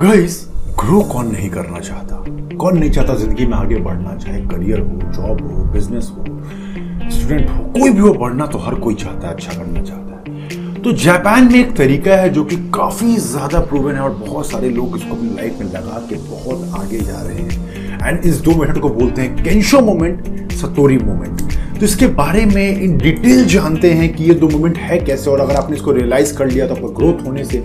Guys grow कौन नहीं करना चाहता? कौन नहीं चाहता ज़िंदगी में आगे बढ़ना? चाहे करियर हो जॉब हो बिज़नेस हो स्टूडेंट हो, कोई भी हो, बढ़ना तो हर कोई चाहता है अच्छा करना चाहता है। तो जापान में एक तरीका है जो कि काफ़ी ज़्यादा प्रूवन है और बहुत सारे लोग इसको अपनी लाइफ में लगा के बहुत आगे जा रहे हैं। एंड इस दो मेथड को बोलते हैं केंशो मोमेंट सतोरी मोमेंट तो इसके बारे में इन डिटेल जानते हैं कि ये दो मोमेंट है कैसे और अगर आपने इसको रियलाइज़ कर लिया तो आपका ग्रोथ होने से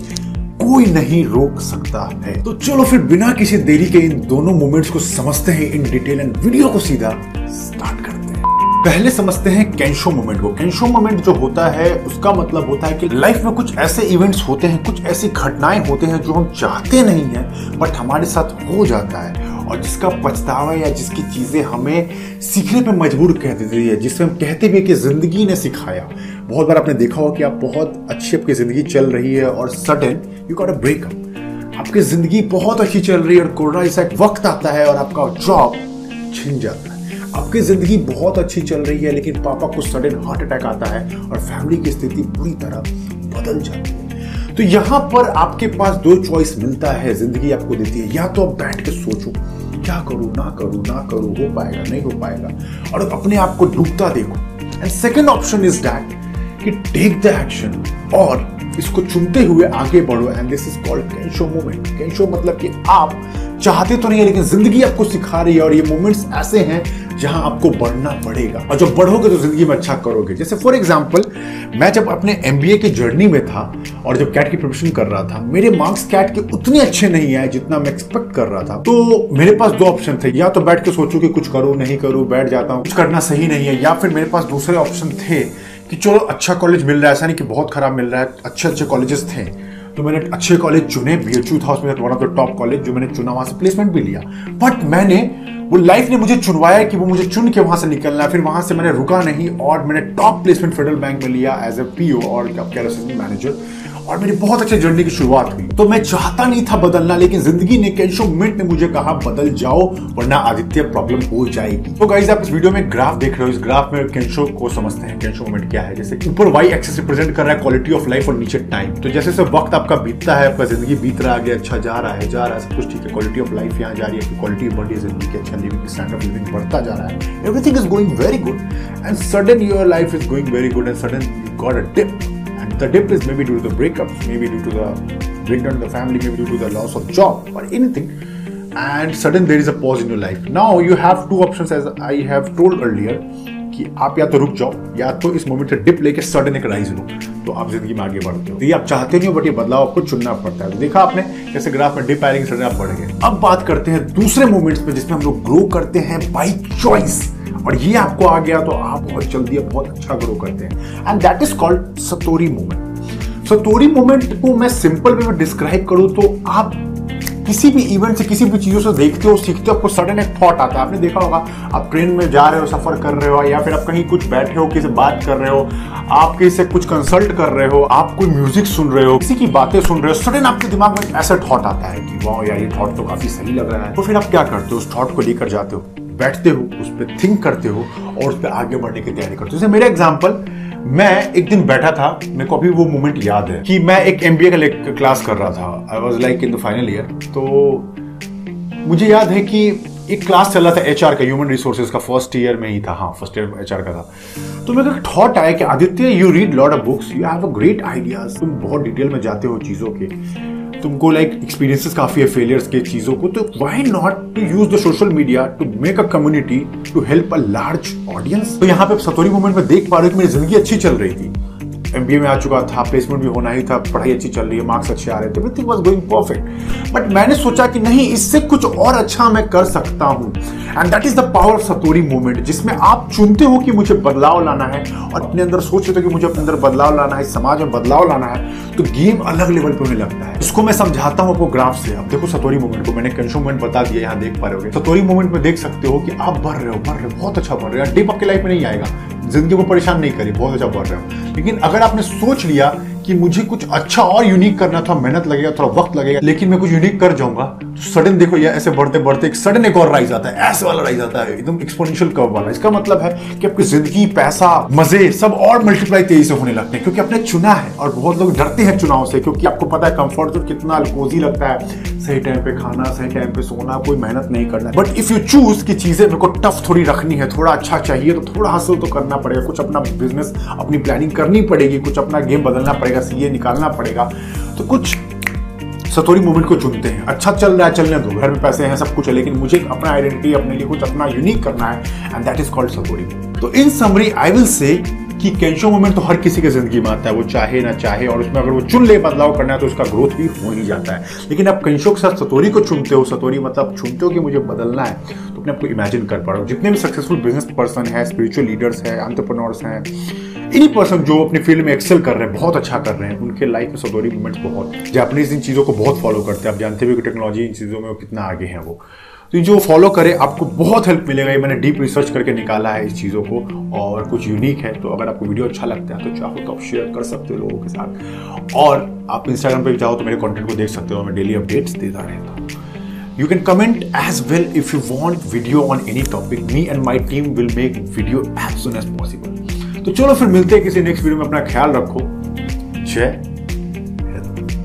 कोई नहीं रोक सकता है। तो चलो फिर बिना किसी देरी के इन दोनों मोमेंट्स को समझते हैं, इन डिटेल एंड वीडियो को सीधा स्टार्ट करते हैं। पहले समझते हैं कैंशो मोमेंट को। कैंशो मोमेंट जो होता है, उसका मतलब होता है कि लाइफ में कुछ ऐसे इवेंट्स होते हैं, कुछ ऐसी घटनाएँ होते हैं जो हम चाहते नहीं है बट हमारे साथ हो जाता है। और जिसका पछतावा या जिसकी चीज़ें हमें सीखने पे मजबूर कर देती है, जिसमें हम कहते भी कि ज़िंदगी ने सिखाया। बहुत बार आपने देखा हो कि आप बहुत अच्छी आपकी ज़िंदगी चल रही है और sudden you got a breakup आपकी ज़िंदगी बहुत अच्छी चल रही है और कोरोना ऐसा एक वक्त आता है और आपका जॉब छिन जाता है। आपकी ज़िंदगी बहुत अच्छी चल रही है, लेकिन पापा को सडन हार्ट अटैक आता है और फैमिली की स्थिति पूरी तरह बदल जाती है। तो यहाँ पर आपके पास दो चॉइस मिलता है, ज़िंदगी आपको देती है। या तो आप बैठ के सोचो, क्या करूँ, ना करूँ ना करूँ, हो पाएगा, नहीं हो पाएगा, और अपने आप को डूबता देखो। And second option is that कि टेक द एक्शन और इसको चुनते हुए आगे बढ़ो and this is called kensho moment kensho मतलब कि आप चाहते तो नहीं है, लेकिन ज़िंदगी आपको सिखा रही है, और ये मोमेंट्स ऐसे हैं जहाँ आपको बढ़ना पड़ेगा। और जब बढ़ोगे तो ज़िंदगी में अच्छा करोगे। जैसे फॉर एग्ज़ाम्पल मैं जब अपने एमबीए की जर्नी में था, और जब कैट की प्रिपरेशन कर रहा था, मेरे मार्क्स कैट के उतने अच्छे नहीं आए जितना मैं एक्सपेक्ट कर रहा था। तो मेरे पास दो ऑप्शन थे। या तो बैठ के सोचू कि कुछ करो, नहीं करूँ, बैठ जाता हूँ, कुछ करना सही नहीं है, या फिर मेरे पास दूसरे ऑप्शन थे। कि चलो अच्छा कॉलेज मिल रहा है, ऐसा नहीं कि बहुत खराब मिल रहा है अच्छे अच्छे कॉलेजेस थे। तो मैंने अच्छे कॉलेज चुने बी एच यू था, उसमें one of the top college जो मैंने चुना, वहाँ से प्लेसमेंट भी लिया। बट मैंने, वो लाइफ ने मुझे चुनवाया कि वो मुझे चुन के वहाँ से निकलना फिर वहाँ से मैंने रुका नहीं और मैंने टॉप प्लेसमेंट फेडरल बैंक में लिया एज ए पीओ और क्या मैनेजर और मेरी बहुत अच्छी जर्नी की शुरुआत हुई। तो मैं चाहता नहीं था बदलना, लेकिन ज़िंदगी ने कैंशो मिनट ने मुझे कहा, बदल जाओ, वरना आदित्य प्रॉब्लम हो जाएगी। तो गाइज़ आप इस वीडियो में ग्राफ देख रहे हो। इस ग्राफ में कैंशो को समझते हैं, कैंशो मोमेंट क्या है। जैसे ऊपर वाई एक्सेस रिप्रेजेंट कर रहा है क्वालिटी ऑफ़ लाइफ और नीचे टाइम तो जैसे वक्त आपका बीतता है, आपका ज़िंदगी बीत रहा है अच्छा जा रहा है, जा रहा है, सब कुछ ठीक है क्वालिटी ऑफ़ लाइफ यहाँ जा रही है क्वालिटी ऑफ़ बढ़ी ज़िंदगी की अच्छा लिविंग स्टैंडर्ड लिविंग बढ़ता जा रहा है। Everything is going very good and sudden your life is going very good and sudden got a dip and the dip is maybe due to the breakup maybe due to the breakdown the family maybe due to the loss of job और anything and sudden there is a pause in your life now you have two option as I have told earlier कि आप या तो रुक जाओ, या तो इस मोमेंट से डिप लेके सडन एक राइज रुक तो आप ज़िंदगी में आगे बढ़ते हो। ये आप चाहते नहीं हो बट ये बदलाव आपको चुनना पड़ता है। तो देखा आपने, जैसे ग्राफ में डिप आएँगे सडन आप बढ़ गए अब बात करते हैं दूसरे मोमेंट्स में जिसमें हम लोग ग्रो करते हैं बाई चॉइस और ये आपको आ गया तो आप बहुत जल्दी बहुत अच्छा ग्रो करते हैं। And that is called satori moment satori moment को मैं सिंपल वे में डिस्क्राइब करूँ तो आप किसी भी इवेंट से किसी भी चीज़ों से देखते हो, सीखते हो, आपको सडन एक थॉट आता है। आपने देखा होगा, आप ट्रेन में जा रहे हो, सफ़र कर रहे हो, या फिर आप कहीं कुछ बैठे हो, किसी बात कर रहे हो, आप किसी से कुछ कंसल्ट कर रहे हो, आप कोई म्यूज़िक सुन रहे हो, किसी की बातें सुन रहे हो सडन आपके दिमाग में ऐसा थॉट आता है कि, वाह यार, ये थॉट तो काफ़ी सही लग रहा है। तो फिर आप क्या करते हो, उस थॉट को लेकर जाते हो, बैठते हो, उस पर थिंक करते हो और उस पर आगे बढ़ने की तैयारी करते हो। जैसे मेरा एग्ज़ाम्पल मैं एक दिन बैठा था, मेरे को अभी वो मोमेंट याद है कि मैं एक एमबीए का क्लास कर रहा था। I was like in the final year तो मुझे याद है कि एक क्लास चल रहा था एचआर का ह्यूमन रिसोर्सेज का। फ़र्स्ट ईयर में ही था। हाँ फ़र्स्ट ईयर एचआर का था। तो मेरे को थॉट आया कि, Aditya you read lord of books you have a great ideas तुम बहुत डिटेल में जाते हो चीज़ों के। तुमको लाइक एक्सपीरियंसेस काफ़ी है फेलियर्स के चीज़ों को तो why not to use the social media to make a community to help a large audience तो यहाँ पे सतोरी मूवमेंट में देख पा रहे हो कि मेरी ज़िंदगी अच्छी चल रही थी। एमबीए में आ चुका था प्लेसमेंट भी होना ही था, पढ़ाई अच्छी चल रही है मार्क्स अच्छे आ रहे थे everything was going perfect but मैंने सोचा कि नहीं, इससे कुछ और अच्छा मैं कर सकता हूँ. And that is the power of satori movement जिसमें आप चुनते हो कि मुझे बदलाव लाना है और अपने अंदर सोच रहे हो कि मुझे अपने अंदर बदलाव लाना है, समाज में बदलाव लाना है तो गेम अलग लेवल पर होने लगता है. इसको मैं समझाता हूँ आपको ग्राफ से. अब देखो सतोरी मूवमेंट को मैंने कंज्यूमेंट बता दिया, यहाँ देख पा रहे हो सतोरी मूवमेंट में देख सकते हो कि आप बढ़ रहे हो, बढ़ रहे हो, बहुत अच्छा बढ़ रहे हो. डिप आपके लाइफ में नहीं आएगा. ज़िंदगी को परेशान नहीं करी बहुत अच्छा बढ़ रहे हो. लेकिन अगर आपने सोच लिया कि मुझे कुछ अच्छा और यूनिक करना था, मेहनत लगेगा, थोड़ा वक्त लगेगा, लेकिन मैं कुछ यूनिक कर जाऊँगा सडन देखो ये ऐसे बढ़ते बढ़ते एक सडन एक और राइज आता है, ऐसे वाला राइज आता है, एकदम एक्सपोनेंशियल कर्व वाला। इसका मतलब है कि आपकी ज़िंदगी, पैसा, मज़े सब और मल्टीप्लाई तेज़ी से होने लगते हैं, क्योंकि आपने चुना है और बहुत लोग डरते हैं चुनाव से, क्योंकि आपको पता है कंफर्ट जोन कितना कोजी लगता है। सही टाइम पे खाना, सही टाइम पे सोना, कोई मेहनत नहीं करना बट इफ़ यू चूज़ की चीज़ें मेरे को टफ थोड़ी रखनी है, थोड़ा अच्छा चाहिए तो थोड़ा हासिल तो करना पड़ेगा, कुछ अपना बिज़नेस अपनी प्लानिंग करनी पड़ेगी, कुछ अपना गेम बदलना पड़ेगा सीए निकालना पड़ेगा। तो कुछ सतोरी मूवमेंट को चुनते हैं। अच्छा चल रहा है, चलने दो। घर में पैसे हैं, सब कुछ है, लेकिन मुझे अपना आइडेंटिटी अपने लिए कुछ अपना यूनिक करना है and that is called satori तो in summary I will say कि कैंशो मूवमेंट तो हर किसी के ज़िंदगी में आता है। वो चाहे ना चाहे, और उसमें अगर वो चुन ले, बदलाव करना है तो उसका ग्रोथ भी हो ही जाता है। लेकिन आप कैंशो के साथ सतोरी को चुनते हो, सतोरी मतलब चुनते हो कि मुझे बदलना है अपने आपको इमेजिन कर पा रहा हो। जितने भी सक्सेसफुल बिज़नेस पर्सन है स्पिरिचुअल लीडर्स हैं एंटरप्रेन्योर्स हैं इन्हीं पर्सन जो अपनी फ़ील्ड में एक्सेल कर रहे हैं, बहुत अच्छा कर रहे हैं, उनके लाइफ में सदोरी मूवमेंट्स बहुत जापानीज इन चीज़ों को बहुत फॉलो करते हैं। आप जानते हुए कि टेक्नोलॉजी इन चीज़ों में कितना आगे हैं वो। तो जो फॉलो करे, आपको बहुत हेल्प मिलेगा। ये मैंने डीप रिसर्च करके निकाला है इस चीज़ों को, और कुछ यूनिक है। तो अगर आपको वीडियो अच्छा लगता है तो चाहो तो आप शेयर कर सकते हो लोगों के साथ। और आप इंस्टाग्राम पे भी चाहो तो मेरे कंटेंट को देख सकते हो। मैं डेली अपडेट्स देता रहता हूँ। You can comment as well if you want video on any topic. Me and my team will make video as soon as possible. तो चलो फिर मिलते हैं किसी नेक्स्ट वीडियो में अपना ख्याल रखो जय